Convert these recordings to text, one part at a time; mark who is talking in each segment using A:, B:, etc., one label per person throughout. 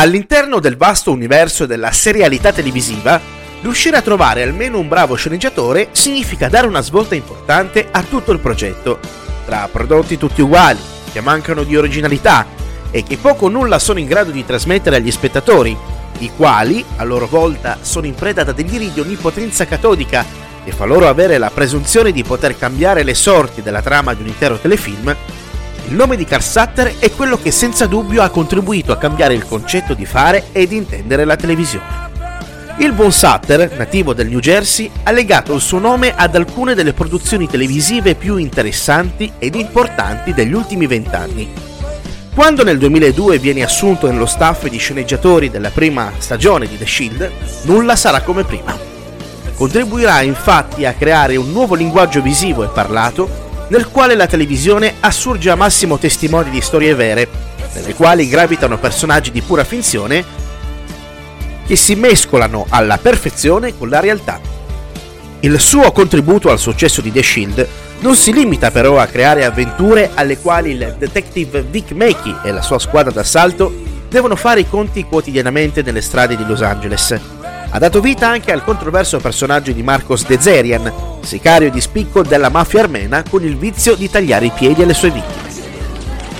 A: All'interno del vasto universo della serialità televisiva, riuscire a trovare almeno un bravo sceneggiatore significa dare una svolta importante a tutto il progetto. Tra prodotti tutti uguali, che mancano di originalità e che poco o nulla sono in grado di trasmettere agli spettatori, i quali, a loro volta, sono in preda da deliri di onnipotenza catodica che fa loro avere la presunzione di poter cambiare le sorti della trama di un intero telefilm, il nome di Carl Sutter è quello che senza dubbio ha contribuito a cambiare il concetto di fare ed intendere la televisione. Il buon Sutter, nativo del New Jersey, ha legato il suo nome ad alcune delle produzioni televisive più interessanti ed importanti degli ultimi vent'anni. Quando nel 2002 viene assunto nello staff di sceneggiatori della prima stagione di The Shield, nulla sarà come prima. Contribuirà infatti a creare un nuovo linguaggio visivo e parlato nel quale la televisione assurge a massimo testimoni di storie vere, nelle quali gravitano personaggi di pura finzione che si mescolano alla perfezione con la realtà. Il suo contributo al successo di The Shield non si limita però a creare avventure alle quali il detective Vic Mackey e la sua squadra d'assalto devono fare i conti quotidianamente nelle strade di Los Angeles. Ha dato vita anche al controverso personaggio di Marcos Dezerian, sicario di spicco della mafia armena con il vizio di tagliare i piedi alle sue vittime.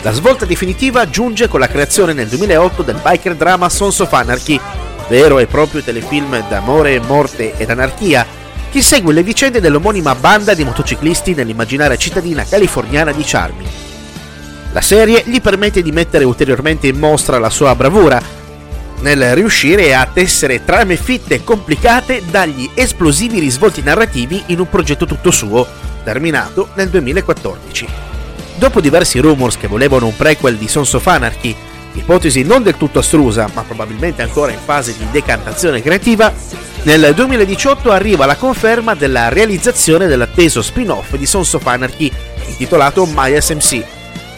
A: La svolta definitiva giunge con la creazione nel 2008 del biker drama Sons of Anarchy, vero e proprio telefilm d'amore, morte ed anarchia, che segue le vicende dell'omonima banda di motociclisti nell'immaginaria cittadina californiana di Charmy. La serie gli permette di mettere ulteriormente in mostra la sua bravura nel riuscire a tessere trame fitte e complicate dagli esplosivi risvolti narrativi in un progetto tutto suo, terminato nel 2014. Dopo diversi rumors che volevano un prequel di Sons of Anarchy, ipotesi non del tutto astrusa, ma probabilmente ancora in fase di decantazione creativa, nel 2018 arriva la conferma della realizzazione dell'atteso spin-off di Sons of Anarchy, intitolato My SMC,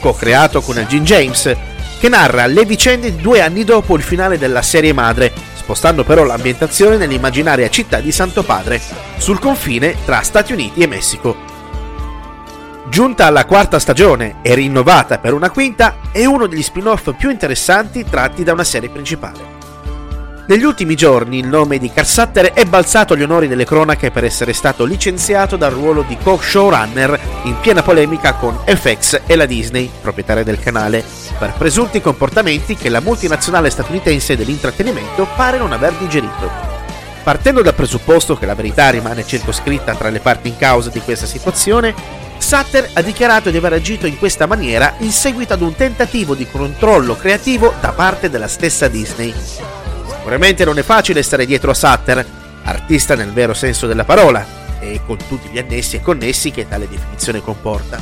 A: co-creato con Elgin James, che narra le vicende due anni dopo il finale della serie madre, spostando però l'ambientazione nell'immaginaria città di Santo Padre, sul confine tra Stati Uniti e Messico. Giunta alla quarta stagione e rinnovata per una quinta, è uno degli spin-off più interessanti tratti da una serie principale. Negli ultimi giorni il nome di Carsutter è balzato agli onori delle cronache per essere stato licenziato dal ruolo di co-showrunner in piena polemica con FX e la Disney, proprietaria del canale, per presunti comportamenti che la multinazionale statunitense dell'intrattenimento pare non aver digerito. Partendo dal presupposto che la verità rimane circoscritta tra le parti in causa di questa situazione, Sutter ha dichiarato di aver agito in questa maniera in seguito ad un tentativo di controllo creativo da parte della stessa Disney. Sicuramente non è facile stare dietro a Sutter, artista nel vero senso della parola, e con tutti gli annessi e connessi che tale definizione comporta.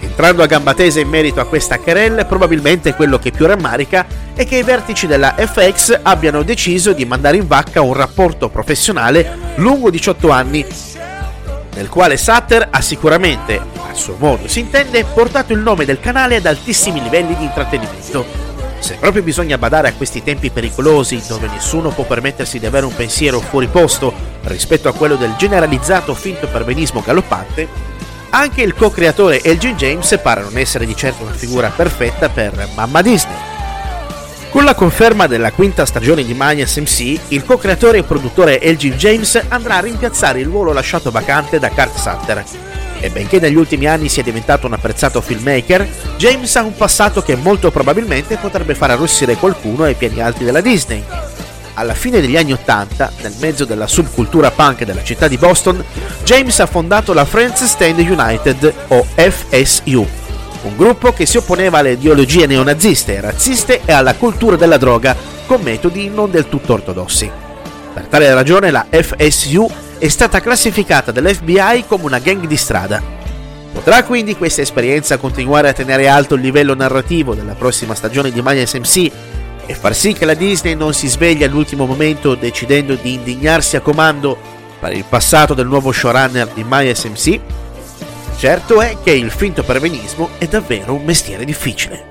A: Entrando a gamba tesa in merito a questa querelle, probabilmente quello che più rammarica è che i vertici della FX abbiano deciso di mandare in vacca un rapporto professionale lungo 18 anni, nel quale Sutter ha sicuramente, a suo modo si intende, portato il nome del canale ad altissimi livelli di intrattenimento se proprio bisogna badare a questi tempi pericolosi, dove nessuno può permettersi di avere un pensiero fuori posto rispetto a quello del generalizzato finto perbenismo galoppante, anche il co-creatore Elgin James pare non essere di certo una figura perfetta per Mamma Disney. Con la conferma della quinta stagione di Manias MC, il co-creatore e produttore Elgin James andrà a rimpiazzare il ruolo lasciato vacante da Kurt Sutter, e benché negli ultimi anni sia diventato un apprezzato filmmaker, James ha un passato che molto probabilmente potrebbe far arrossire qualcuno ai piani alti della Disney. Alla fine degli anni Ottanta, nel mezzo della subcultura punk della città di Boston, James ha fondato la Friends Stand United, o FSU, un gruppo che si opponeva alle ideologie neonaziste razziste e alla cultura della droga con metodi non del tutto ortodossi. Per tale ragione la FSU è stata classificata dall'FBI come una gang di strada. Potrà quindi questa esperienza continuare a tenere alto il livello narrativo della prossima stagione di Mania SMC e far sì che la Disney non si svegli all'ultimo momento decidendo di indignarsi a comando per il passato del nuovo showrunner di Maya SMC? Certo è che il finto pervenismo è davvero un mestiere difficile.